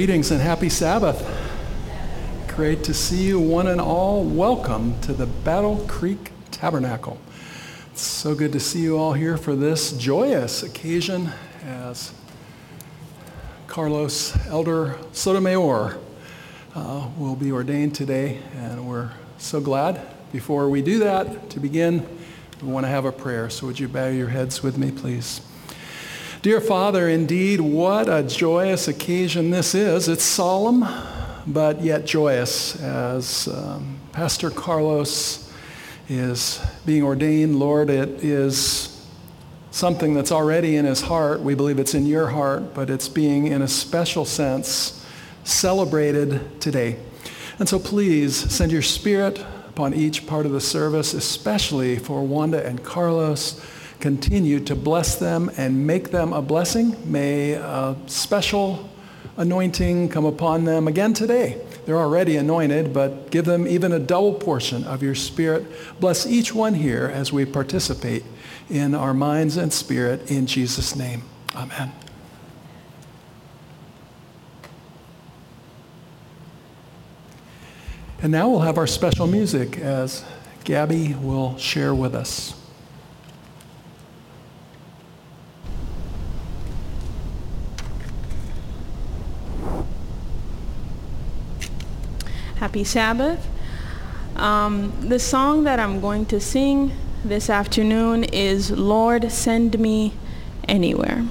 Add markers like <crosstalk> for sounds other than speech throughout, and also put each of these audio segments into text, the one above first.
Greetings and happy Sabbath. Great to see you, one and all. Welcome to the Battle Creek Tabernacle. It's so good to see you all here for this joyous occasion as Carlos Elder Sotomayor uh, will be ordained today, and we're so glad. Before we do that, to begin, we want to have a prayer. So, would you bow your heads with me, please? Dear Father, indeed, what a joyous occasion this is. It's solemn, but yet joyous as um, Pastor Carlos is being ordained. Lord, it is something that's already in his heart. We believe it's in your heart, but it's being, in a special sense, celebrated today. And so please send your spirit upon each part of the service, especially for Wanda and Carlos continue to bless them and make them a blessing. May a special anointing come upon them again today. They're already anointed, but give them even a double portion of your Spirit. Bless each one here as we participate in our minds and spirit in Jesus' name. Amen. And now we'll have our special music as Gabby will share with us. Happy Sabbath. Um, the song that I'm going to sing this afternoon is Lord, Send Me Anywhere.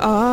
Oh.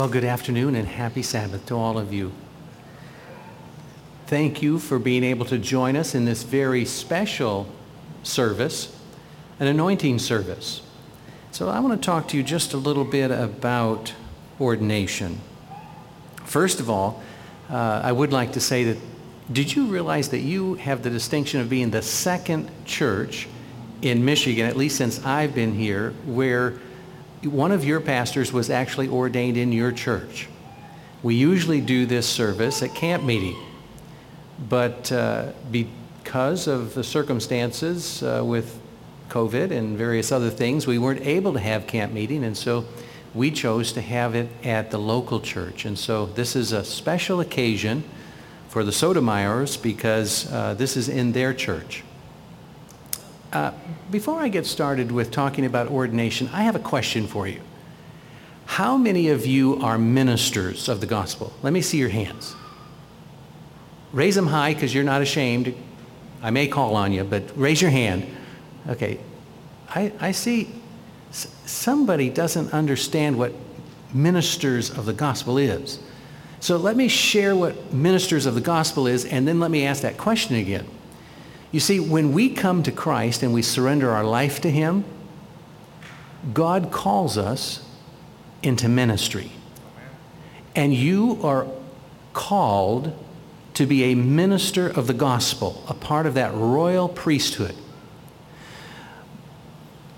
Well, good afternoon and happy Sabbath to all of you. Thank you for being able to join us in this very special service, an anointing service. So I want to talk to you just a little bit about ordination. First of all, uh, I would like to say that did you realize that you have the distinction of being the second church in Michigan, at least since I've been here, where one of your pastors was actually ordained in your church. We usually do this service at camp meeting, but uh, because of the circumstances uh, with COVID and various other things, we weren't able to have camp meeting, and so we chose to have it at the local church. And so this is a special occasion for the Sotomayors because uh, this is in their church. Uh, before I get started with talking about ordination, I have a question for you. How many of you are ministers of the gospel? Let me see your hands. Raise them high because you're not ashamed. I may call on you, but raise your hand. Okay. I, I see somebody doesn't understand what ministers of the gospel is. So let me share what ministers of the gospel is, and then let me ask that question again. You see, when we come to Christ and we surrender our life to Him, God calls us into ministry. And you are called to be a minister of the gospel, a part of that royal priesthood.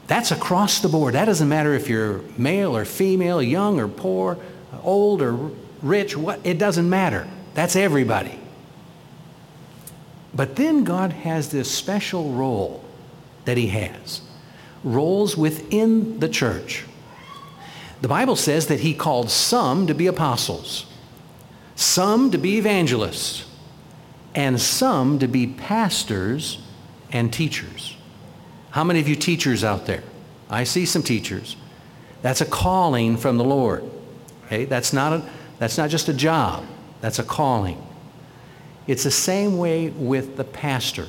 That's across the board. That doesn't matter if you're male or female, young or poor, old or rich, what, it doesn't matter. That's everybody. But then God has this special role that he has. Roles within the church. The Bible says that he called some to be apostles, some to be evangelists, and some to be pastors and teachers. How many of you teachers out there? I see some teachers. That's a calling from the Lord. Okay? That's not, a, that's not just a job. That's a calling. It's the same way with the pastor.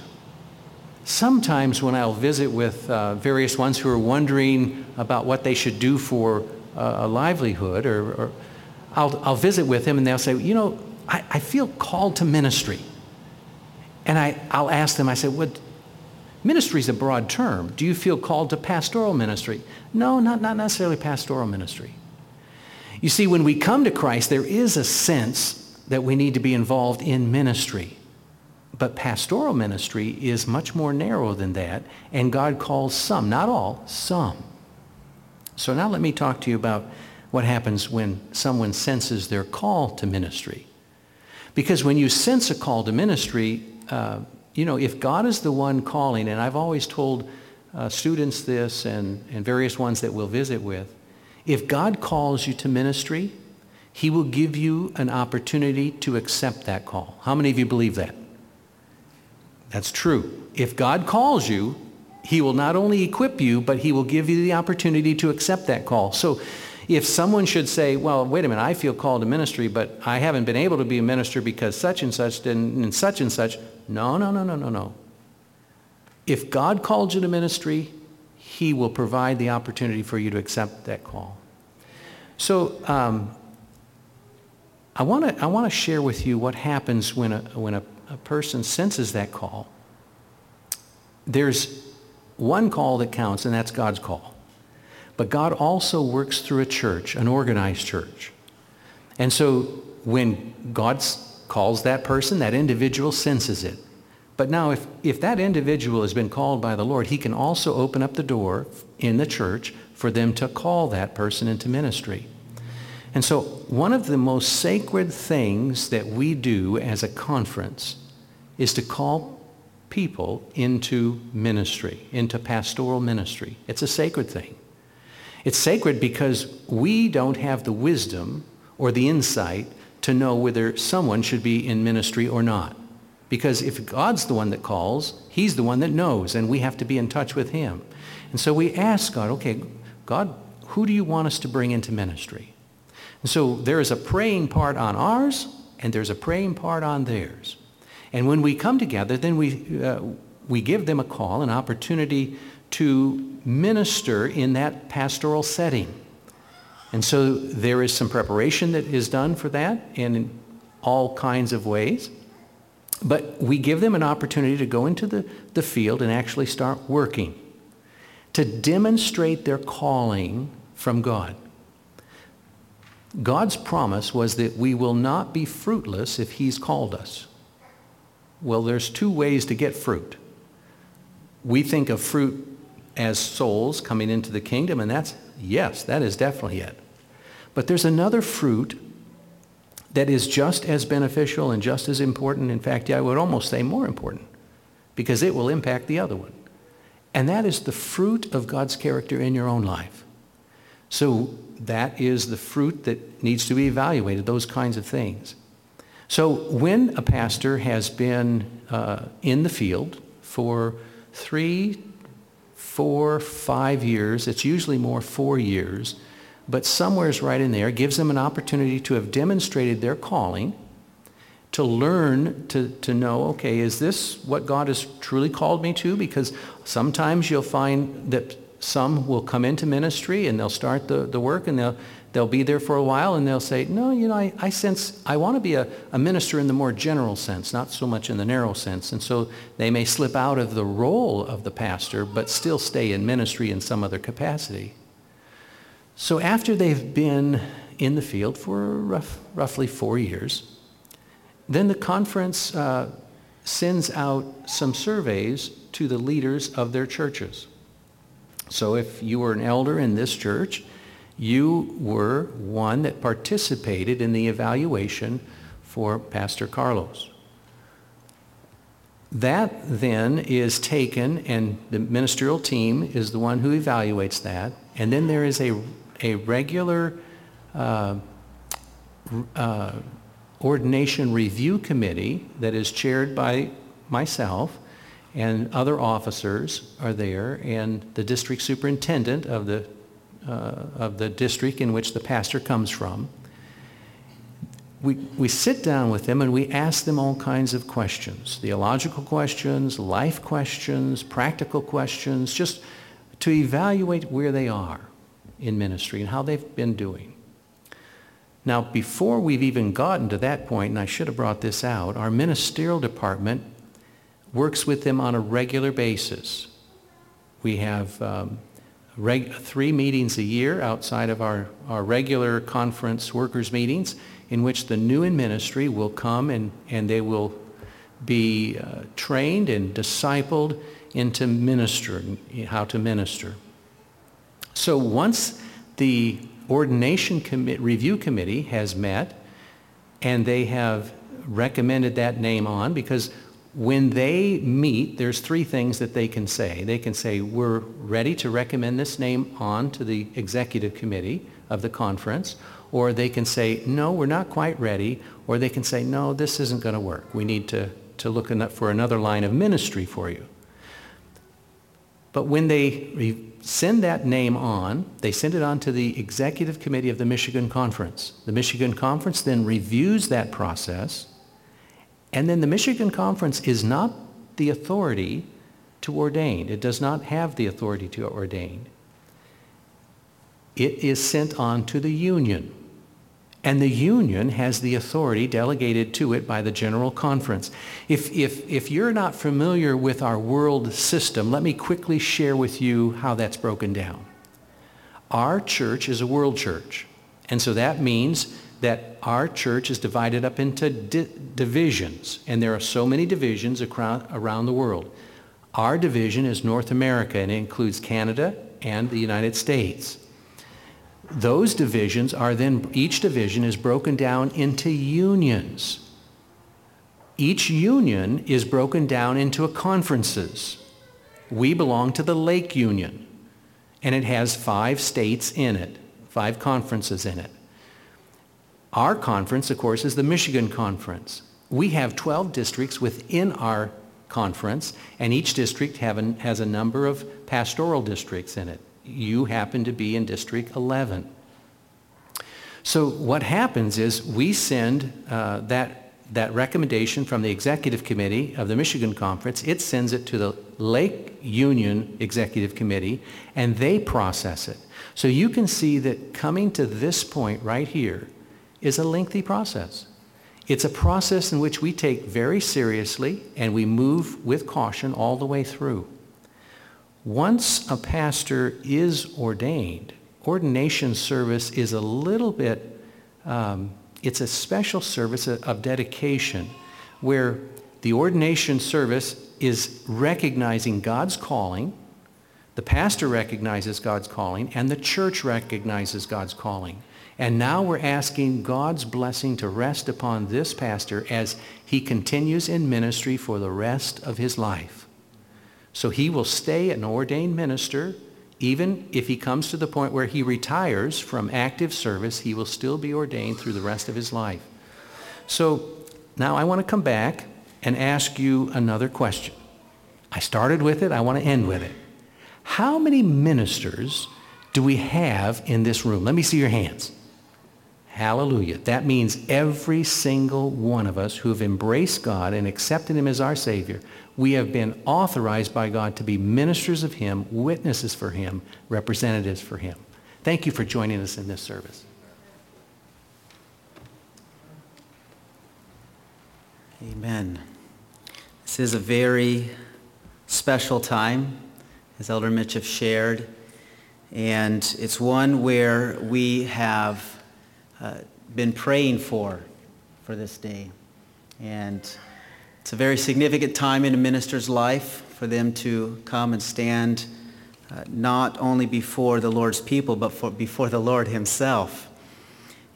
Sometimes when I'll visit with uh, various ones who are wondering about what they should do for uh, a livelihood, or, or I'll, I'll visit with them and they'll say, you know, I, I feel called to ministry. And I, I'll ask them, I say, what, ministry is a broad term. Do you feel called to pastoral ministry? No, not, not necessarily pastoral ministry. You see, when we come to Christ, there is a sense that we need to be involved in ministry. But pastoral ministry is much more narrow than that, and God calls some, not all, some. So now let me talk to you about what happens when someone senses their call to ministry. Because when you sense a call to ministry, uh, you know, if God is the one calling, and I've always told uh, students this and, and various ones that we'll visit with, if God calls you to ministry, he will give you an opportunity to accept that call. How many of you believe that? That's true. If God calls you, he will not only equip you, but he will give you the opportunity to accept that call. So if someone should say, well, wait a minute, I feel called to ministry, but I haven't been able to be a minister because such and such and, and such and such. No, no, no, no, no, no. If God called you to ministry, he will provide the opportunity for you to accept that call. So um, I want to I want to share with you what happens when a when a, a person senses that call. There's one call that counts, and that's God's call. But God also works through a church, an organized church. And so when God calls that person, that individual senses it. But now, if, if that individual has been called by the Lord, he can also open up the door in the church for them to call that person into ministry. And so, one of the most sacred things that we do as a conference is to call people into ministry, into pastoral ministry. It's a sacred thing. It's sacred because we don't have the wisdom or the insight to know whether someone should be in ministry or not. Because if God's the one that calls, He's the one that knows, and we have to be in touch with Him. And so we ask God, okay, God, who do you want us to bring into ministry? And so there is a praying part on ours, and there's a praying part on theirs. And when we come together, then we, uh, we give them a call, an opportunity to minister in that pastoral setting. And so there is some preparation that is done for that in all kinds of ways. But we give them an opportunity to go into the, the field and actually start working, to demonstrate their calling from God. God's promise was that we will not be fruitless if he's called us. Well, there's two ways to get fruit. We think of fruit as souls coming into the kingdom, and that's, yes, that is definitely it. But there's another fruit that is just as beneficial and just as important. In fact, I would almost say more important because it will impact the other one. And that is the fruit of God's character in your own life. So that is the fruit that needs to be evaluated, those kinds of things. So when a pastor has been uh, in the field for three, four, five years, it's usually more four years, but somewhere's right in there gives them an opportunity to have demonstrated their calling, to learn to, to know, okay, is this what God has truly called me to? Because sometimes you'll find that some will come into ministry and they'll start the, the work and they'll, they'll be there for a while and they'll say, no, you know, I, I sense I want to be a, a minister in the more general sense, not so much in the narrow sense. And so they may slip out of the role of the pastor, but still stay in ministry in some other capacity. So after they've been in the field for rough, roughly four years, then the conference uh, sends out some surveys to the leaders of their churches. So if you were an elder in this church, you were one that participated in the evaluation for Pastor Carlos. That then is taken, and the ministerial team is the one who evaluates that. And then there is a a regular uh, uh, ordination review committee that is chaired by myself and other officers are there and the district superintendent of the, uh, of the district in which the pastor comes from. We, we sit down with them and we ask them all kinds of questions, theological questions, life questions, practical questions, just to evaluate where they are in ministry and how they've been doing. Now, before we've even gotten to that point, and I should have brought this out, our ministerial department works with them on a regular basis. We have um, reg- three meetings a year outside of our, our regular conference workers meetings in which the new in ministry will come and, and they will be uh, trained and discipled into ministering, how to minister. So once the ordination commi- review committee has met and they have recommended that name on because when they meet, there's three things that they can say. They can say, we're ready to recommend this name on to the executive committee of the conference, or they can say, no, we're not quite ready, or they can say, no, this isn't going to work. We need to, to look for another line of ministry for you. But when they send that name on, they send it on to the executive committee of the Michigan Conference. The Michigan Conference then reviews that process, and then the Michigan Conference is not the authority to ordain. It does not have the authority to ordain. It is sent on to the union. And the union has the authority delegated to it by the General Conference. If, if, if you're not familiar with our world system, let me quickly share with you how that's broken down. Our church is a world church. And so that means that our church is divided up into di- divisions, and there are so many divisions around the world. Our division is North America, and it includes Canada and the United States. Those divisions are then, each division is broken down into unions. Each union is broken down into conferences. We belong to the Lake Union, and it has five states in it, five conferences in it. Our conference, of course, is the Michigan Conference. We have 12 districts within our conference, and each district an, has a number of pastoral districts in it. You happen to be in District 11. So what happens is we send uh, that, that recommendation from the executive committee of the Michigan Conference, it sends it to the Lake Union Executive Committee, and they process it. So you can see that coming to this point right here is a lengthy process. It's a process in which we take very seriously and we move with caution all the way through. Once a pastor is ordained, ordination service is a little bit, um, it's a special service of dedication where the ordination service is recognizing God's calling, the pastor recognizes God's calling, and the church recognizes God's calling. And now we're asking God's blessing to rest upon this pastor as he continues in ministry for the rest of his life. So he will stay an ordained minister. Even if he comes to the point where he retires from active service, he will still be ordained through the rest of his life. So now I want to come back and ask you another question. I started with it. I want to end with it. How many ministers do we have in this room? Let me see your hands. Hallelujah. That means every single one of us who have embraced God and accepted him as our Savior we have been authorized by God to be ministers of him, witnesses for him, representatives for him. Thank you for joining us in this service. Amen. This is a very special time, as Elder Mitch have shared, and it's one where we have uh, been praying for, for this day. And it's a very significant time in a minister's life for them to come and stand uh, not only before the Lord's people, but for, before the Lord himself.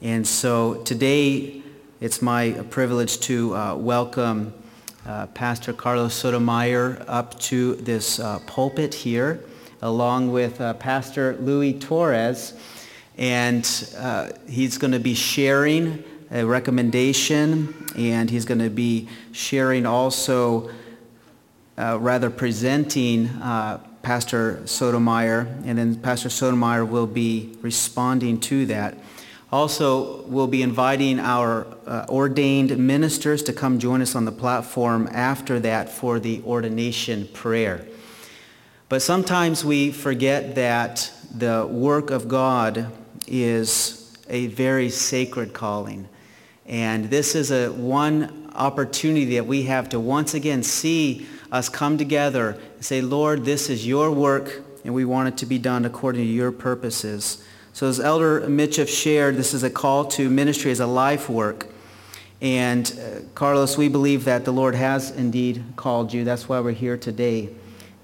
And so today, it's my privilege to uh, welcome uh, Pastor Carlos Sotomayor up to this uh, pulpit here, along with uh, Pastor Louis Torres. And uh, he's going to be sharing a recommendation, and he's going to be sharing also, uh, rather presenting uh, Pastor Sotomayor, and then Pastor Sotomayor will be responding to that. Also, we'll be inviting our uh, ordained ministers to come join us on the platform after that for the ordination prayer. But sometimes we forget that the work of God is a very sacred calling. And this is a one opportunity that we have to once again see us come together and say, Lord, this is your work and we want it to be done according to your purposes. So as Elder Mitchell shared, this is a call to ministry as a life work. And uh, Carlos, we believe that the Lord has indeed called you. That's why we're here today.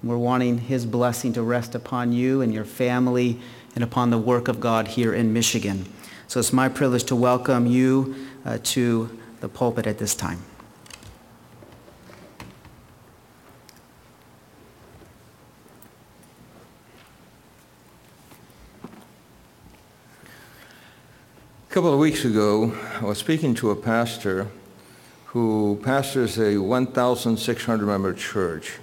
We're wanting his blessing to rest upon you and your family and upon the work of God here in Michigan. So it's my privilege to welcome you uh, to the pulpit at this time. A couple of weeks ago, I was speaking to a pastor who pastors a 1,600 member church.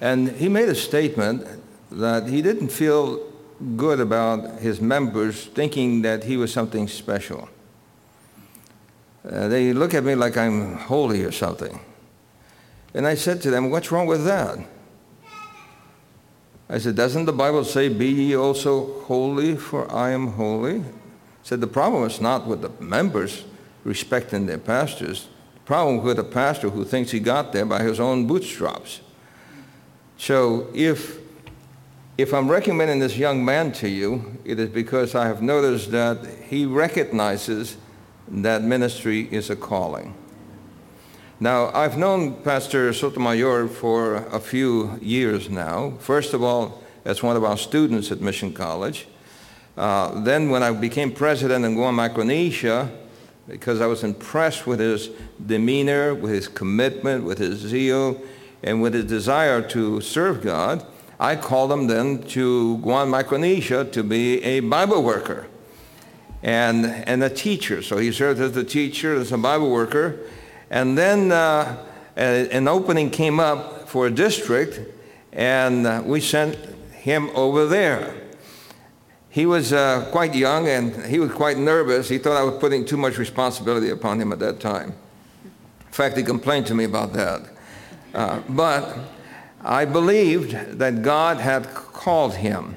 And he made a statement that he didn't feel good about his members thinking that he was something special. Uh, they look at me like I'm holy or something. And I said to them, What's wrong with that? I said, Doesn't the Bible say, Be ye also holy, for I am holy? I said, The problem is not with the members respecting their pastors. The problem with a pastor who thinks he got there by his own bootstraps. So if if I'm recommending this young man to you, it is because I have noticed that he recognizes that ministry is a calling. Now, I've known Pastor Sotomayor for a few years now. First of all, as one of our students at Mission College. Uh, then, when I became president in Guam, Micronesia, because I was impressed with his demeanor, with his commitment, with his zeal, and with his desire to serve God, I called him then to Guam, Micronesia to be a Bible worker and, and a teacher. So he served as a teacher, as a Bible worker. And then uh, an opening came up for a district, and we sent him over there. He was uh, quite young and he was quite nervous. He thought I was putting too much responsibility upon him at that time. In fact, he complained to me about that. Uh, but I believed that God had called him.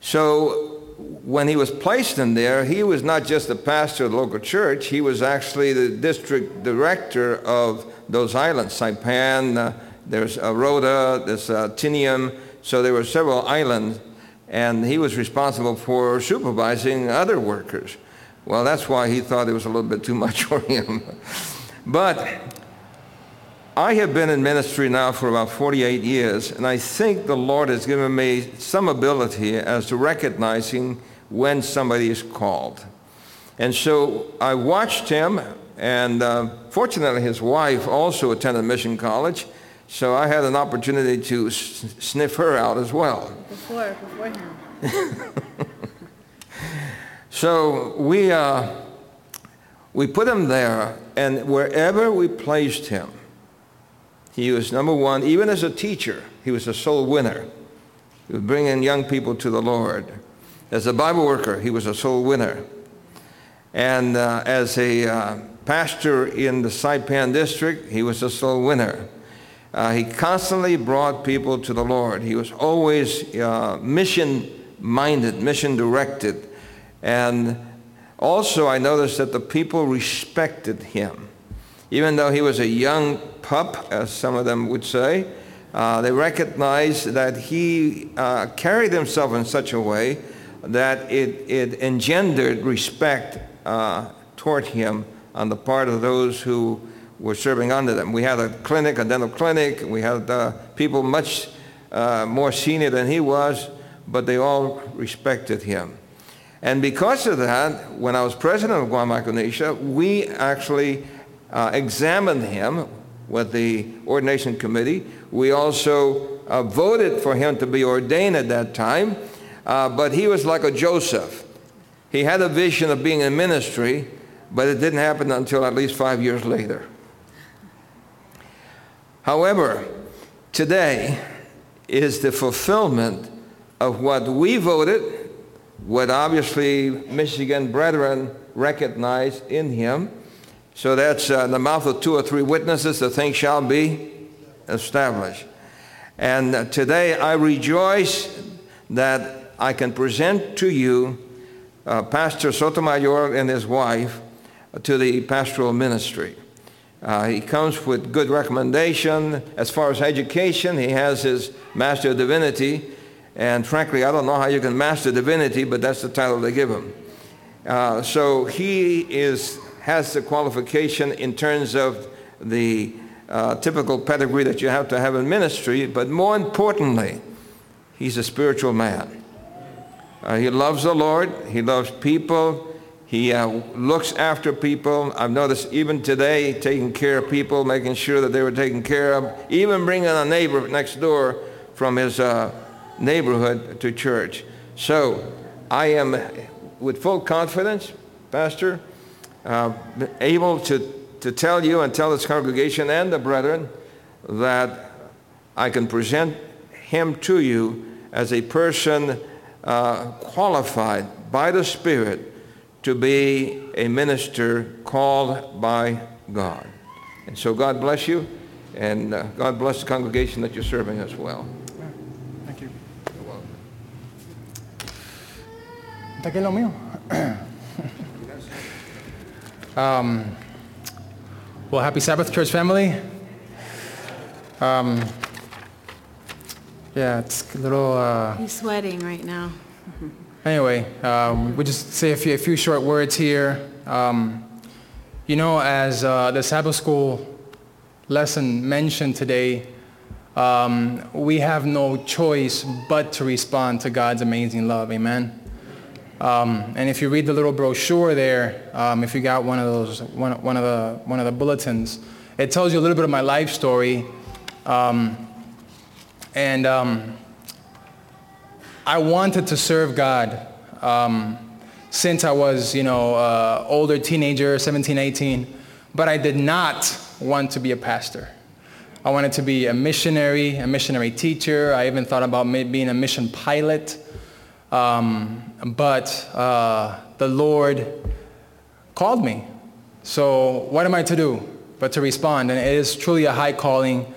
So when he was placed in there, he was not just the pastor of the local church, he was actually the district director of those islands, Saipan, uh, there's Rota, there's uh, Tinian, so there were several islands, and he was responsible for supervising other workers. Well, that's why he thought it was a little bit too much <laughs> for him. but I have been in ministry now for about 48 years, and I think the Lord has given me some ability as to recognizing when somebody is called. And so I watched him, and uh, fortunately, his wife also attended Mission College, so I had an opportunity to s- sniff her out as well. Before, beforehand. <laughs> so we, uh, we put him there, and wherever we placed him, he was number one, even as a teacher, he was a soul winner. He was bringing young people to the Lord. As a Bible worker, he was a soul winner. And uh, as a uh, pastor in the Saipan district, he was a soul winner. Uh, he constantly brought people to the Lord. He was always uh, mission minded, mission directed. And also, I noticed that the people respected him. Even though he was a young pup, as some of them would say, uh, they recognized that he uh, carried himself in such a way that it, it engendered respect uh, toward him on the part of those who were serving under them. We had a clinic, a dental clinic. We had uh, people much uh, more senior than he was, but they all respected him. And because of that, when I was president of Guam Micronesia, we actually uh, examined him with the ordination committee. We also uh, voted for him to be ordained at that time, uh, but he was like a Joseph. He had a vision of being in ministry, but it didn't happen until at least five years later. However, today is the fulfillment of what we voted, what obviously Michigan brethren recognized in him, so that's uh, the mouth of two or three witnesses, the thing shall be established. And today I rejoice that I can present to you uh, Pastor Sotomayor and his wife to the pastoral ministry. Uh, he comes with good recommendation. As far as education, he has his Master of Divinity. And frankly, I don't know how you can master divinity, but that's the title they give him. Uh, so he is has the qualification in terms of the uh, typical pedigree that you have to have in ministry, but more importantly, he's a spiritual man. Uh, he loves the Lord, he loves people, he uh, looks after people. I've noticed even today, taking care of people, making sure that they were taken care of, even bringing a neighbor next door from his uh, neighborhood to church. So I am with full confidence, Pastor, uh, able to, to tell you and tell this congregation and the brethren that I can present him to you as a person uh, qualified by the Spirit to be a minister called by God. And so God bless you, and uh, God bless the congregation that you're serving as well. Thank you. You're welcome. Hasta aquí lo mío. <clears throat> Um, well, happy Sabbath, church family. Um, Yeah, it's a little. Uh, He's sweating right now. <laughs> anyway, um, we'll just say a few, a few short words here. Um, you know, as uh, the Sabbath school lesson mentioned today, um, we have no choice but to respond to God's amazing love. Amen. Um, and if you read the little brochure there, um, if you got one of those, one, one of the one of the bulletins, it tells you a little bit of my life story. Um, and um, I wanted to serve God um, since I was, you know, uh, older teenager, 17, 18, but I did not want to be a pastor. I wanted to be a missionary, a missionary teacher. I even thought about being a mission pilot. Um, but uh, the Lord called me. So what am I to do but to respond? And it is truly a high calling.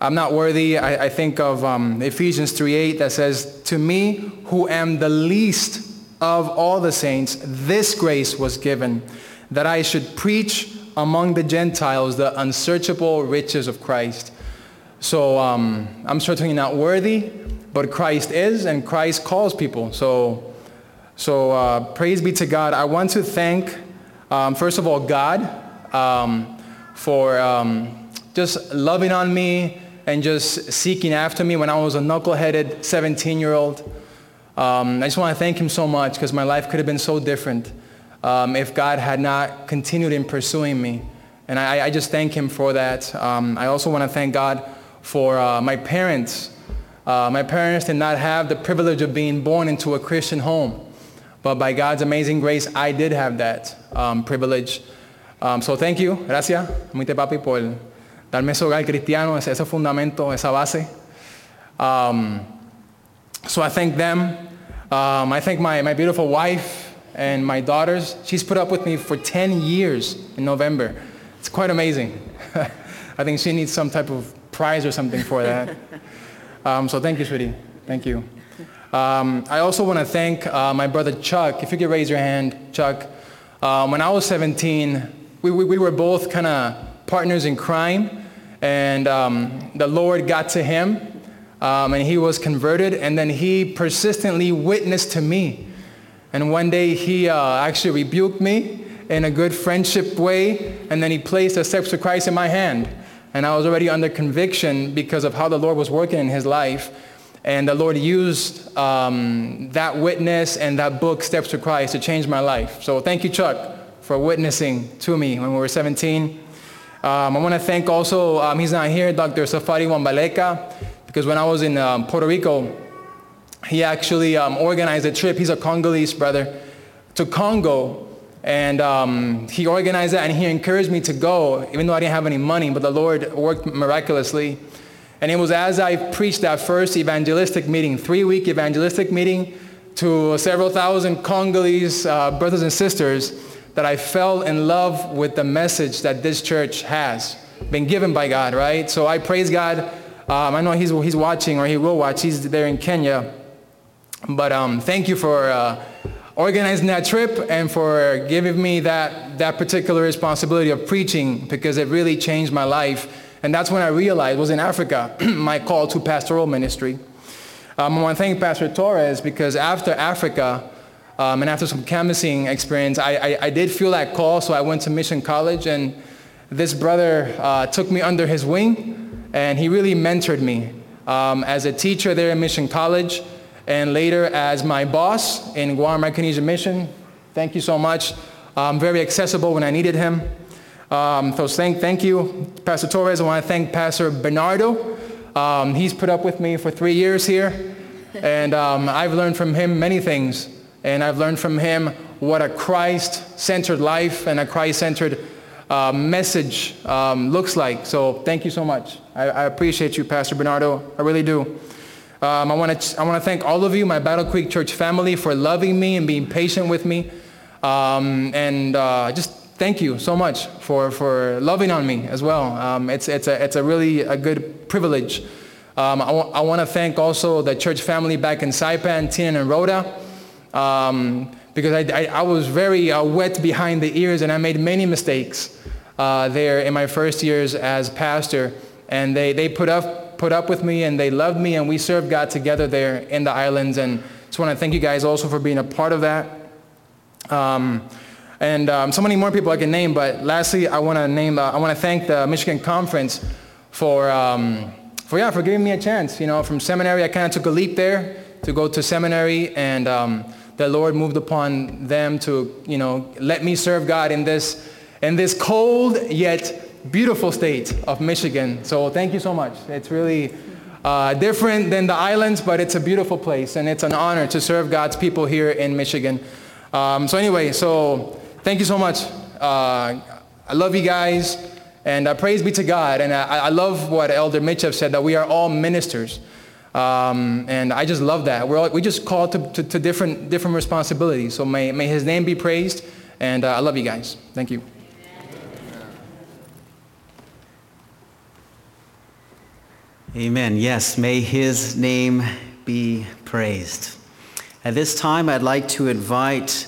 I'm not worthy. I, I think of um, Ephesians 3.8 that says, To me, who am the least of all the saints, this grace was given, that I should preach among the Gentiles the unsearchable riches of Christ. So um, I'm certainly not worthy, but Christ is, and Christ calls people. So, so uh, praise be to God. I want to thank, um, first of all, God um, for um, just loving on me and just seeking after me when I was a knuckleheaded 17-year-old. Um, I just want to thank him so much because my life could have been so different um, if God had not continued in pursuing me. And I, I just thank him for that. Um, I also want to thank God for uh, my parents. Uh, my parents did not have the privilege of being born into a Christian home. But by God's amazing grace, I did have that um, privilege. Um, so thank you, gracias, Amite Papi, por darme ese hogar cristiano, ese, ese fundamento, esa base. Um, so I thank them. Um, I thank my, my beautiful wife and my daughters. She's put up with me for 10 years in November. It's quite amazing. <laughs> I think she needs some type of prize or something for that. <laughs> Um, so thank you, sweetie. Thank you. Um, I also want to thank uh, my brother Chuck. If you could raise your hand, Chuck. Um, when I was 17, we, we, we were both kind of partners in crime, and um, the Lord got to him, um, and he was converted, and then he persistently witnessed to me. And one day he uh, actually rebuked me in a good friendship way, and then he placed a steps to Christ in my hand. And I was already under conviction because of how the Lord was working in his life. And the Lord used um, that witness and that book, Steps to Christ, to change my life. So thank you, Chuck, for witnessing to me when we were 17. Um, I want to thank also, um, he's not here, Dr. Safary Wa-Mbaleka, because when I was in um, Puerto Rico, he actually um, organized a trip. He's a Congolese brother to Congo. And um, he organized that and he encouraged me to go, even though I didn't have any money, but the Lord worked miraculously. And it was as I preached that first evangelistic meeting, three-week evangelistic meeting to several thousand Congolese uh, brothers and sisters, that I fell in love with the message that this church has been given by God, right? So I praise God. Um, I know he's, he's watching or he will watch. He's there in Kenya. But um, thank you for uh, organizing that trip and for giving me that, that particular responsibility of preaching because it really changed my life. And that's when I realized was in Africa, <clears throat> my call to pastoral ministry. Um, I want to thank Pastor Torres because after Africa um, and after some canvassing experience, I, I, I, did feel that call, so I went to Mission College and this brother uh, took me under his wing and he really mentored me um, as a teacher there at Mission College and later as my boss in Guam Micronesia Mission. Thank you so much. Um, very accessible when I needed him. Um, so thank, thank you, Pastor Torres. I want to thank Pastor Bernardo. Um, he's put up with me for three years here, and um, I've learned from him many things. And I've learned from him what a Christ-centered life and a Christ-centered uh, message um, looks like. So thank you so much. I, I appreciate you, Pastor Bernardo. I really do. Um, I want to I want to thank all of you, my Battle Creek Church family, for loving me and being patient with me, um, and uh, just thank you so much for, for loving on me as well. Um, it's it's a it's a really a good privilege. Um, I, w- I want to thank also the church family back in Saipan, Tinian and Rota, um, because I, I, I, was very uh, wet behind the ears and I made many mistakes uh, there in my first years as pastor, and they they put up put up with me and they loved me and we served God together there in the islands. And just want to thank you guys also for being a part of that. Um, and um, so many more people I can name, but lastly, I want to name, uh, I want to thank the Michigan Conference for, um, for, yeah, for giving me a chance. You know, from seminary, I kind of took a leap there to go to seminary, and um, the Lord moved upon them to, you know, let me serve God in this, in this cold yet beautiful state of Michigan. So thank you so much. It's really uh, different than the islands, but it's a beautiful place, and it's an honor to serve God's people here in Michigan. Um, so anyway, so thank you so much. Uh, I love you guys, and uh, praise be to God. And I, I love what Elder Mitchell said, that we are all ministers. Um, and I just love that. We're all, we just called to, to, to, different, different responsibilities. So may, may his name be praised, and uh, I love you guys. Thank you. Amen. Yes, may his name be praised. At this time, I'd like to invite,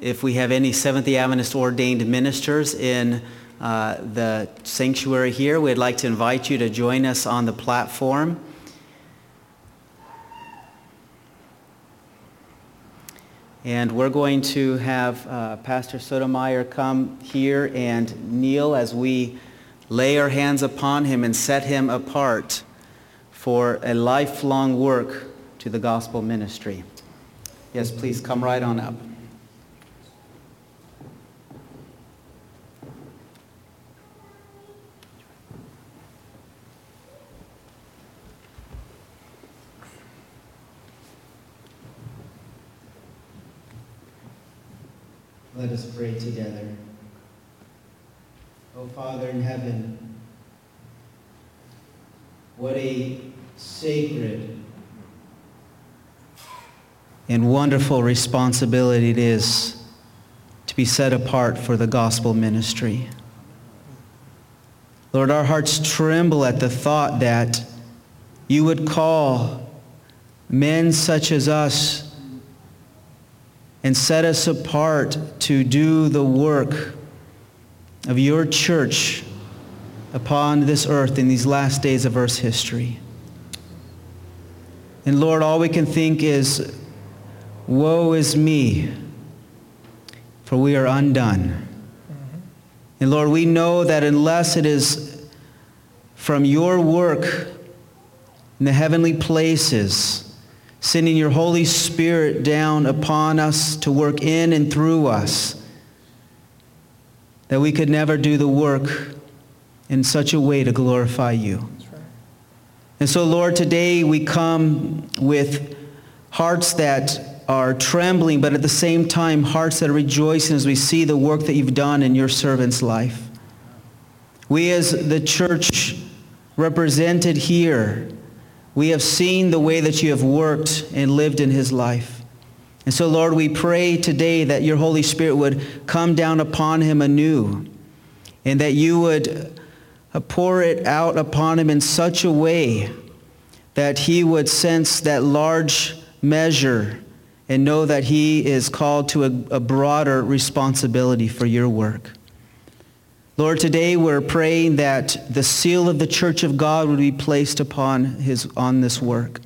if we have any Seventh-day Adventist ordained ministers in uh, the sanctuary here, we'd like to invite you to join us on the platform. And we're going to have uh, Pastor Sotomayor come here and kneel as we lay our hands upon him and set him apart for a lifelong work to the gospel ministry. Yes, please come right on up. Let us pray together. O oh, Father in heaven, what a sacred and wonderful responsibility it is to be set apart for the gospel ministry. Lord, our hearts tremble at the thought that you would call men such as us and set us apart to do the work of your church upon this earth in these last days of earth's history. And Lord, all we can think is, woe is me, for we are undone. Mm-hmm. And Lord, we know that unless it is from your work in the heavenly places, sending your Holy Spirit down upon us to work in and through us, that we could never do the work in such a way to glorify you. And so, Lord, today we come with hearts that are trembling, but at the same time, hearts that are rejoicing as we see the work that you've done in your servant's life. We, as the church represented here, we have seen the way that you have worked and lived in his life. And so, Lord, we pray today that your Holy Spirit would come down upon him anew and that you would Uh, pour it out upon him in such a way that he would sense that large measure and know that he is called to a, a, broader responsibility for your work. Lord, today we're praying that the seal of the church of God would be placed upon his, on this work.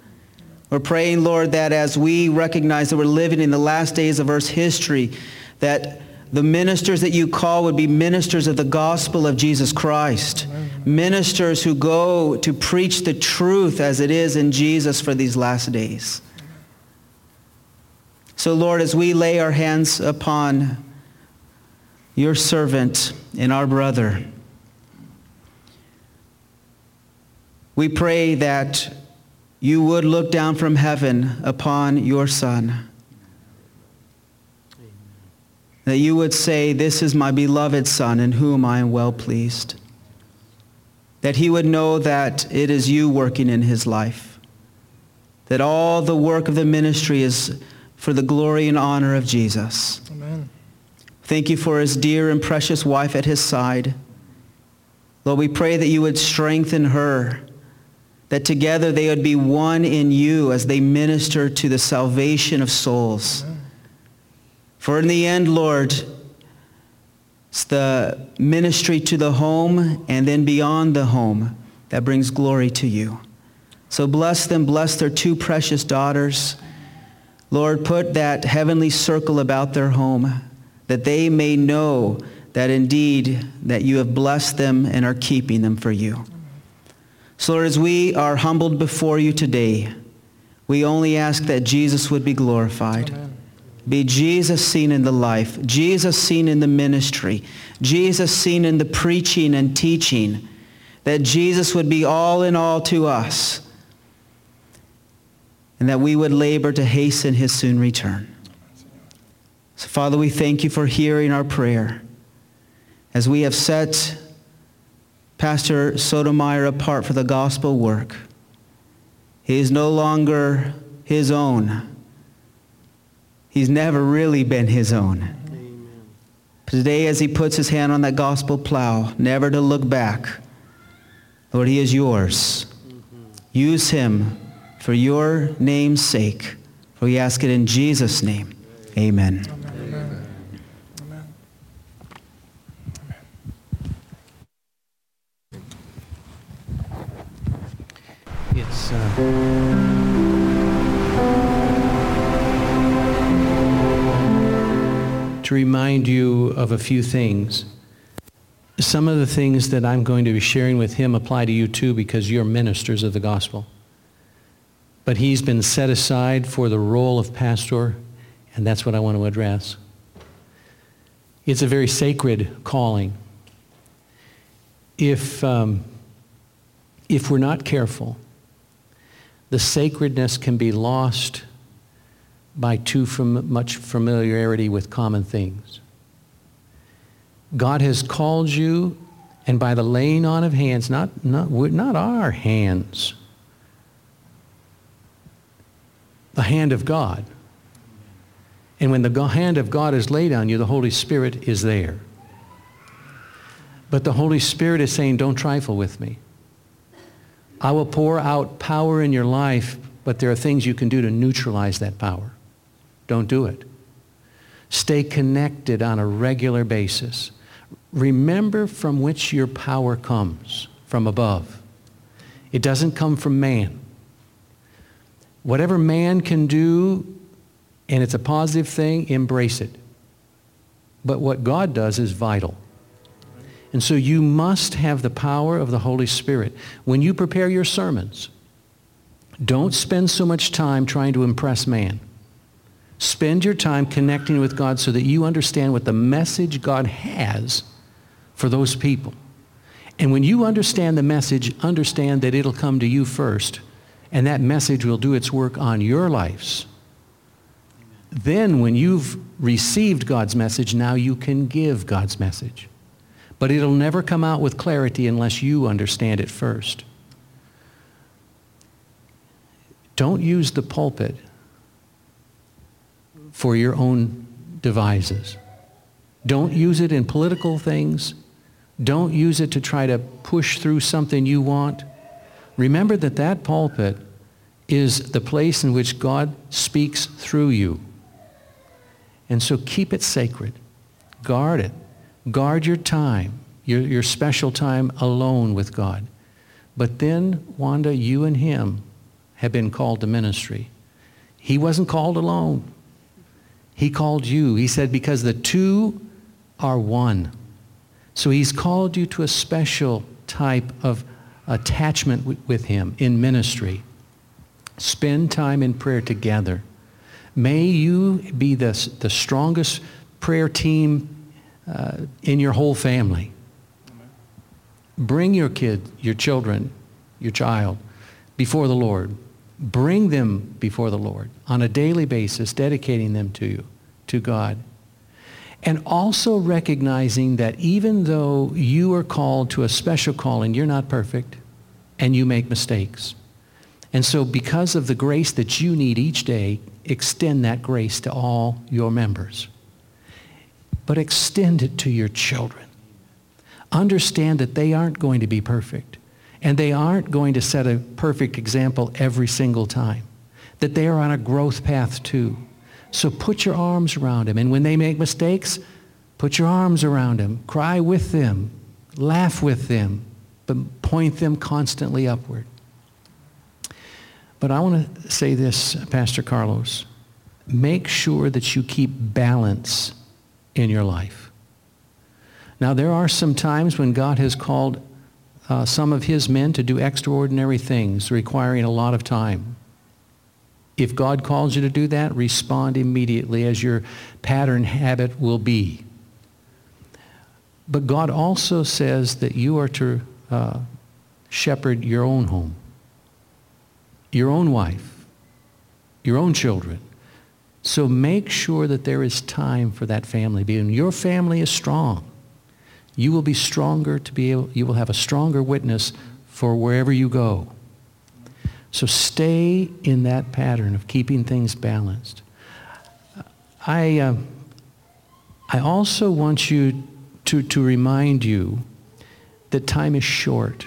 We're praying, Lord, that as we recognize that we're living in the last days of Earth's history, that the ministers that you call would be ministers of the gospel of Jesus Christ. Ministers who go to preach the truth as it is in Jesus for these last days. So, Lord, as we lay our hands upon your servant and our brother, we pray that you would look down from heaven upon your son that you would say, This is my beloved Son in whom I am well pleased. That he would know that it is you working in his life. That all the work of the ministry is for the glory and honor of Jesus. Amen. Thank you for his dear and precious wife at his side. Lord, we pray that you would strengthen her, that together they would be one in you as they minister to the salvation of souls. Amen. For in the end, Lord, it's the ministry to the home and then beyond the home that brings glory to you. So bless them, bless their two precious daughters. Lord, put that heavenly circle about their home that they may know that indeed that you have blessed them and are keeping them for you. So Lord, as we are humbled before you today, we only ask that Jesus would be glorified. Amen. Be Jesus seen in the life, Jesus seen in the ministry, Jesus seen in the preaching and teaching, that Jesus would be all in all to us, and that we would labor to hasten his soon return. So, Father, we thank you for hearing our prayer as we have set Pastor Sotomayor apart for the gospel work. He is no longer his own. He's never really been his own. Amen. Today, as he puts his hand on that gospel plow, never to look back, Lord, he is yours. Use him for your name's sake. For we ask it in Jesus' name. Amen. Amen. It's uh, remind you of a few things. Some of the things that I'm going to be sharing with him apply to you too because you're ministers of the gospel. But he's been set aside for the role of pastor, and that's what I want to address. It's a very sacred calling. If, um, if we're not careful, the sacredness can be lost by too fam- much familiarity with common things. God has called you, and by the laying on of hands, not, not, not our hands, the hand of God. And when the hand of God is laid on you, the Holy Spirit is there. But the Holy Spirit is saying, don't trifle with me. I will pour out power in your life, but there are things you can do to neutralize that power. Don't do it. Stay connected on a regular basis. Remember from which your power comes, from above. It doesn't come from man. Whatever man can do, and it's a positive thing, embrace it. But what God does is vital. And so you must have the power of the Holy Spirit. When you prepare your sermons, don't spend so much time trying to impress man. Spend your time connecting with God so that you understand what the message God has for those people. And when you understand the message, understand that it'll come to you first, and that message will do its work on your lives. Then, when you've received God's message, now you can give God's message. But it'll never come out with clarity unless you understand it first. Don't use the pulpit for your own devices. Don't use it in political things. Don't use it to try to push through something you want. Remember that that pulpit is the place in which God speaks through you. And so keep it sacred. Guard it. Guard your time, your, your special time alone with God. But then, Wanda, you and him have been called to ministry. He wasn't called alone. He called you. He said, because the two are one. So he's called you to a special type of attachment with him in ministry. Spend time in prayer together. May you be the, the strongest prayer team uh, in your whole family. Bring your kid, your children, your child before the Lord. Bring them before the Lord on a daily basis, dedicating them to you, to God. And also recognizing that even though you are called to a special calling, you're not perfect and you make mistakes. And so because of the grace that you need each day, extend that grace to all your members but extend it to your children. Understand that they aren't going to be perfect, and they aren't going to set a perfect example every single time, that they are on a growth path too. So put your arms around them, and when they make mistakes, put your arms around them, cry with them, laugh with them, but point them constantly upward. But I want to say this, Pastor Carlos. Make sure that you keep balance in your life. Now, there are some times when God has called uh, some of his men to do extraordinary things requiring a lot of time. If God calls you to do that, respond immediately as your pattern habit will be. But God also says that you are to uh, shepherd your own home, your own wife, your own children. So make sure that there is time for that family. Being your family is strong. You will be stronger to be able, you will have a stronger witness for wherever you go. So stay in that pattern of keeping things balanced. I, uh, I also want you to, to remind you that time is short.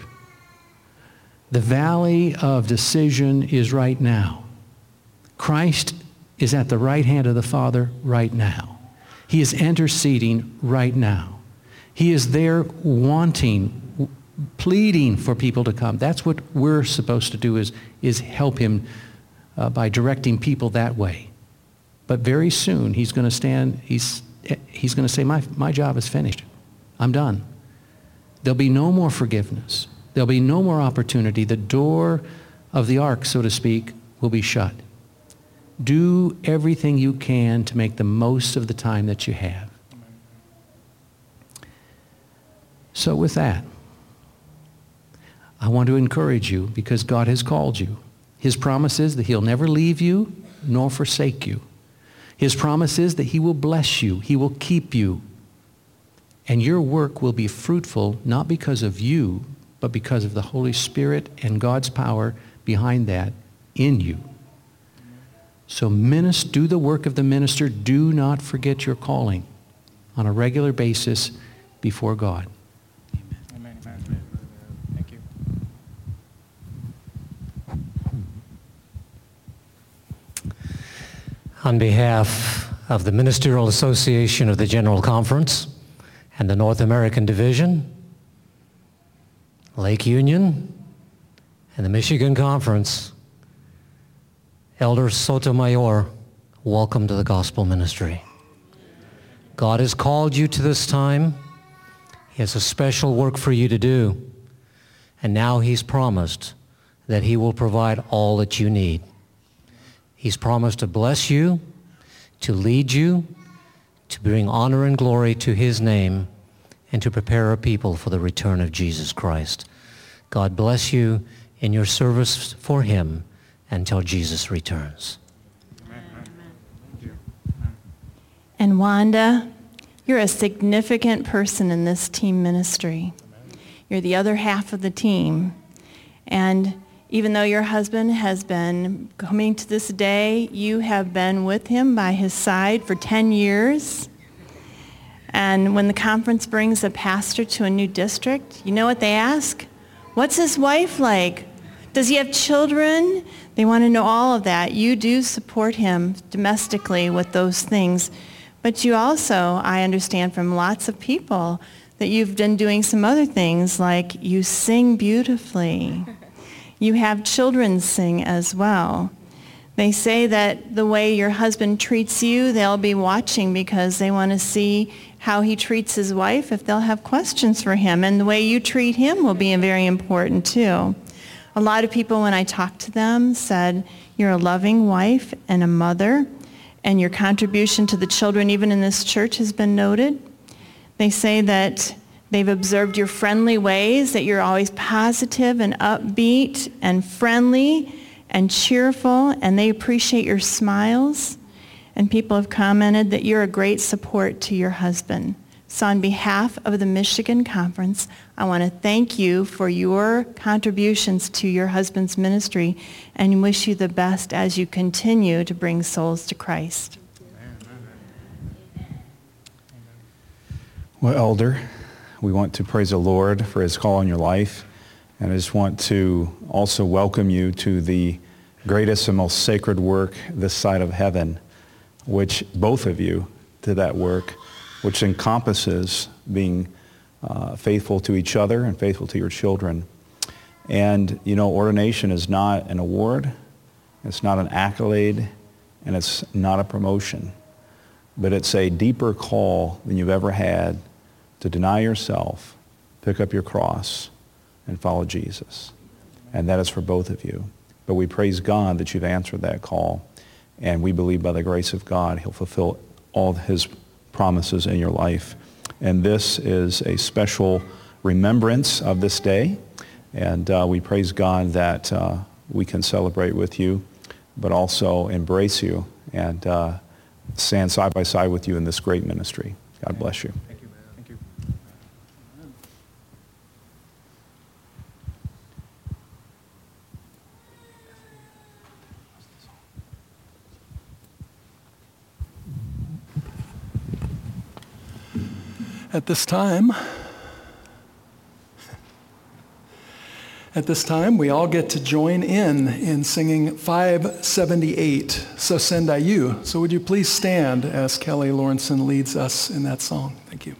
The valley of decision is right now. Christ is at the right hand of the Father right now. He is interceding right now. He is there wanting, pleading for people to come. That's what we're supposed to do is, is help him uh, by directing people that way. But very soon he's going to stand, he's, he's going to say, my, my job is finished. I'm done. There'll be no more forgiveness. There'll be no more opportunity. The door of the ark, so to speak, will be shut. Do everything you can to make the most of the time that you have. So with that, I want to encourage you because God has called you. His promise is that he'll never leave you nor forsake you. His promise is that he will bless you. He will keep you. And your work will be fruitful not because of you, but because of the Holy Spirit and God's power behind that in you. So minister, do the work of the minister. Do not forget your calling on a regular basis before God. Amen. Amen. Thank you. On behalf of the Ministerial Association of the General Conference and the North American Division, Lake Union, and the Michigan Conference, Elder Sotomayor, welcome to the gospel ministry. God has called you to this time. He has a special work for you to do. And now he's promised that he will provide all that you need. He's promised to bless you, to lead you, to bring honor and glory to his name, and to prepare a people for the return of Jesus Christ. God bless you in your service for him until Jesus returns. And Wanda, you're a significant person in this team ministry. You're the other half of the team. And even though your husband has been coming to this day, you have been with him by his side for 10 years. And when the conference brings a pastor to a new district, you know what they ask? What's his wife like? Does he have children? They want to know all of that. You do support him domestically with those things. But you also, I understand from lots of people, that you've been doing some other things like you sing beautifully. <laughs> You have children sing as well. They say that the way your husband treats you, they'll be watching because they want to see how he treats his wife if they'll have questions for him. And the way you treat him will be very important too. A lot of people, when I talked to them, said, you're a loving wife and a mother, and your contribution to the children, even in this church, has been noted. They say that they've observed your friendly ways, that you're always positive and upbeat and friendly and cheerful, and they appreciate your smiles. And people have commented that you're a great support to your husband. So on behalf of the Michigan Conference, I want to thank you for your contributions to your husband's ministry and wish you the best as you continue to bring souls to Christ. Well, Elder, we want to praise the Lord for his call on your life. And I just want to also welcome you to the greatest and most sacred work this side of heaven, which both of you did that work which encompasses being uh, faithful to each other and faithful to your children. And, you know, ordination is not an award. It's not an accolade, and it's not a promotion, but it's a deeper call than you've ever had to deny yourself, pick up your cross, and follow Jesus. And that is for both of you. But we praise God that you've answered that call, and we believe by the grace of God, he'll fulfill all his promises in your life. And this is a special remembrance of this day. And uh, we praise God that uh, we can celebrate with you, but also embrace you and uh, stand side by side with you in this great ministry. God bless you. At this time, at this time, we all get to join in in singing 578, So Send I You. So would you please stand as Kelly Lawrenson leads us in that song? Thank you.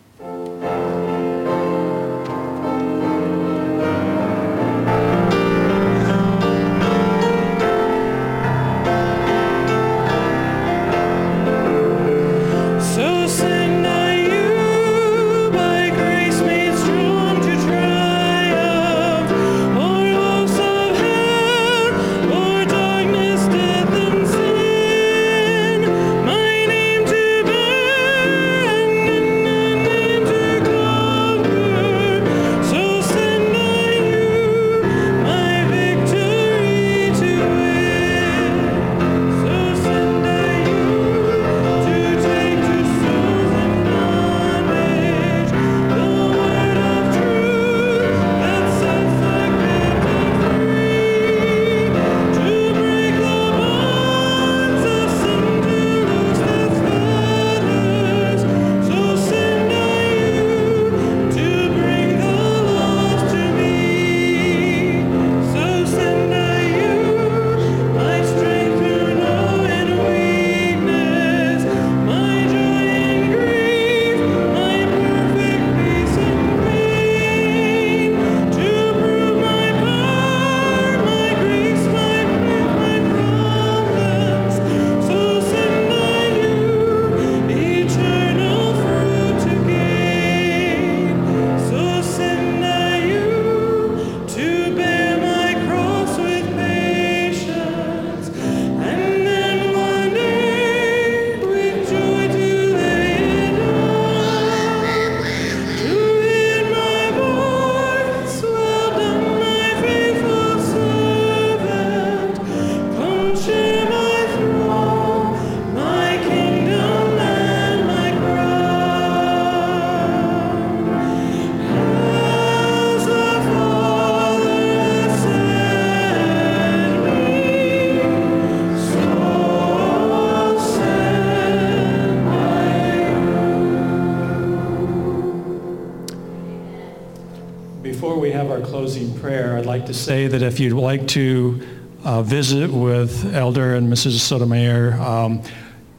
Say that if you'd like to uh, visit with Elder and Mrs. Sotomayor, um,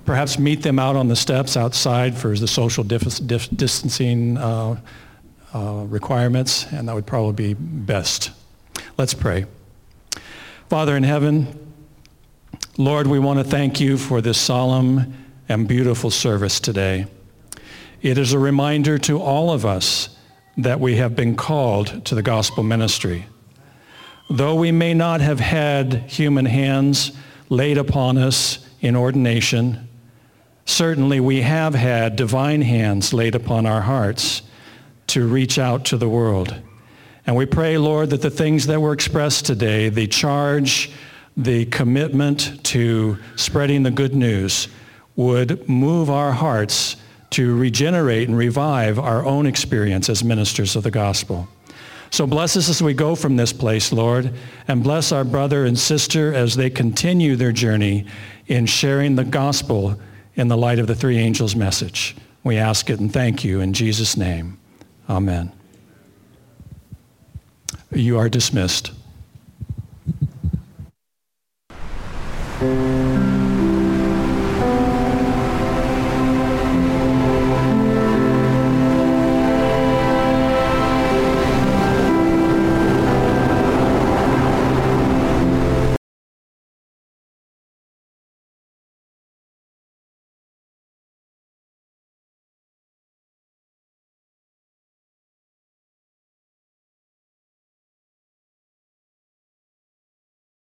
perhaps meet them out on the steps outside for the social dif- dif- distancing uh, uh, requirements, and that would probably be best. Let's pray. Father in heaven, Lord, we want to thank you for this solemn and beautiful service today. It is a reminder to all of us that we have been called to the gospel ministry. Though we may not have had human hands laid upon us in ordination, certainly we have had divine hands laid upon our hearts to reach out to the world. And we pray, Lord, that the things that were expressed today, the charge, the commitment to spreading the good news, would move our hearts to regenerate and revive our own experience as ministers of the gospel. So bless us as we go from this place, Lord, and bless our brother and sister as they continue their journey in sharing the gospel in the light of the three angels' message. We ask it and thank you in Jesus' name. Amen. You are dismissed.